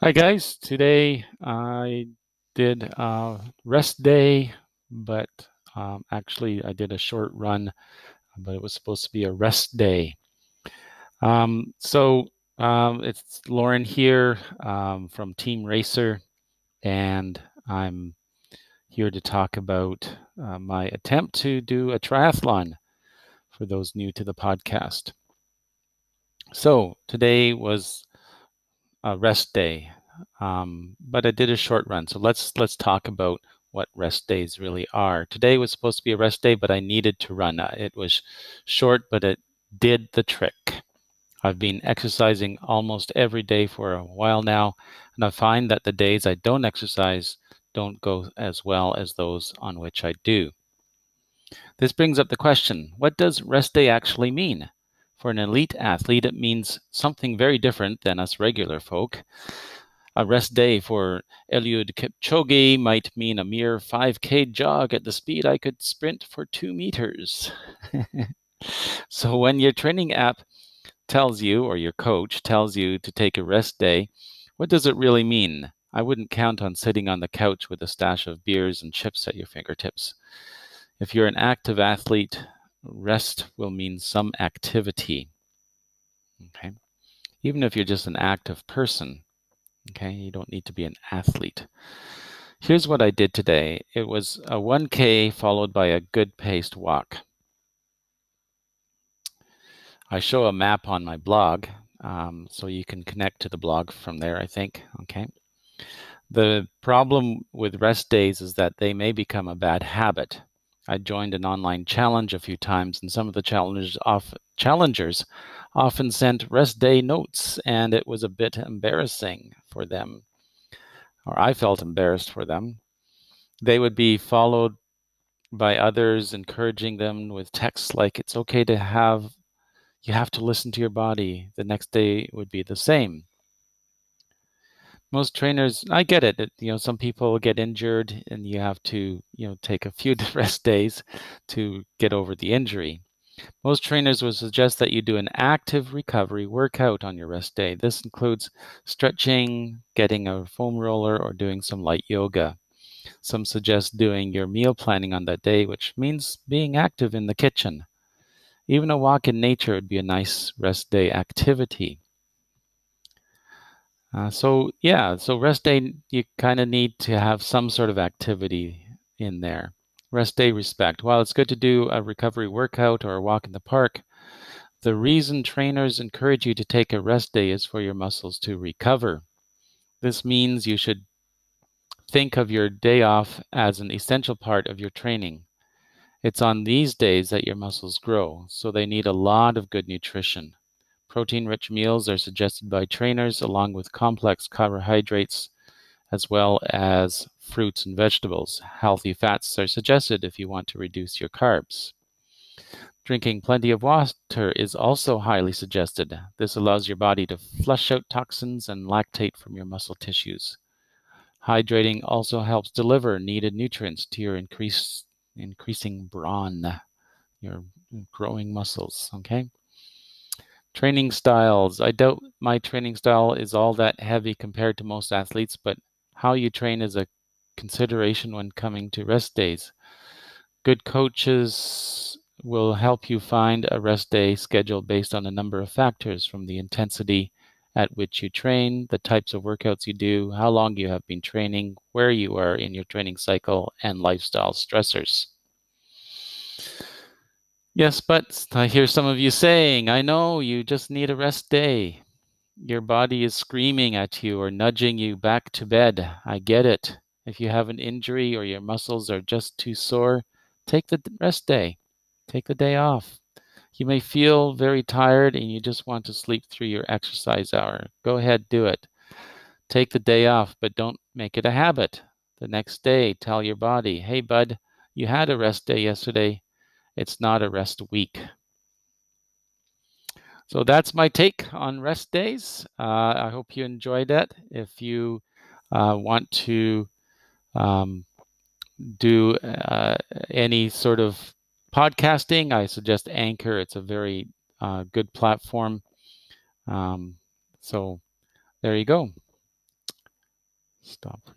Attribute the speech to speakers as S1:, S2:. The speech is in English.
S1: Hi guys, today I did a rest day, but um, actually I did a short run, but it was supposed to be a rest day. Um, so um, it's Lauren here um, from Team Racer, and I'm here to talk about uh, my attempt to do a triathlon for those new to the podcast. So today was a rest day um, but I did a short run. So let's let's talk about what rest days really are. Today was supposed to be a rest day, but I needed to run. Uh, it was short, but it did the trick. I've been exercising almost every day for a while now, and I find that the days I don't exercise don't go as well as those on which I do. This brings up the question what does rest day actually mean? For an elite athlete, it means something very different than us regular folk. A rest day for Eliud Kipchoge might mean a mere 5k jog at the speed I could sprint for two meters. so when your training app tells you, or your coach tells you to take a rest day, what does it really mean? I wouldn't count on sitting on the couch with a stash of beers and chips at your fingertips. If you're an active athlete, rest will mean some activity. Okay. Even if you're just an active person, Okay, you don't need to be an athlete. Here's what I did today. It was a 1K followed by a good paced walk. I show a map on my blog, um, so you can connect to the blog from there, I think. Okay. The problem with rest days is that they may become a bad habit. I joined an online challenge a few times, and some of the challengers, off, challengers often sent rest day notes, and it was a bit embarrassing for them, or I felt embarrassed for them. They would be followed by others encouraging them with texts like, It's okay to have, you have to listen to your body. The next day would be the same most trainers i get it, you know some people get injured and you have to you know take a few rest days to get over the injury. Most trainers would suggest that you do an active recovery workout on your rest day. This includes stretching getting a foam roller or doing some light yoga. Some suggest doing your meal planning on that day which means being active in the kitchen. Even a walk in nature would be a nice rest day activity uh, so yeah, so rest day you kind of need to have some sort of activity in there. Rest day respect. While it's good to do a recovery workout or a walk in the park, the reason trainers encourage you to take a rest day is for your muscles to recover. This means you should think of your day off as an essential part of your training. It's on these days that your muscles grow, so they need a lot of good nutrition. Protein-rich meals are suggested by trainers along with complex carbohydrates as well as fruits and vegetables. Healthy fats are suggested if you want to reduce your carbs. Drinking plenty of water is also highly suggested. This allows your body to flush out toxins and lactate from your muscle tissues. Hydrating also helps deliver needed nutrients to your increase, increasing brawn, your growing muscles. Okay. Training styles. I doubt my training style is all that heavy compared to most athletes, but how you train is a consideration when coming to rest days. Good coaches will help you find a rest day schedule based on a number of factors from the intensity at which you train, the types of workouts you do, how long you have been training, where you are in your training cycle, and lifestyle stressors. Yes, but I hear some of you saying, I know you just need a rest day. Your body is screaming at you or nudging you back to bed. I get it. If you have an injury or your muscles are just too sore, take the rest day. Take the day off. You may feel very tired and you just want to sleep through your exercise hour. Go ahead, do it. Take the day off, but don't make it a habit. The next day, tell your body, hey, bud, you had a rest day yesterday. It's not a rest week. So that's my take on rest days. Uh, I hope you enjoyed that. If you uh, want to um, do uh, any sort of podcasting, I suggest Anchor. It's a very uh, good platform. Um, so there you go. stop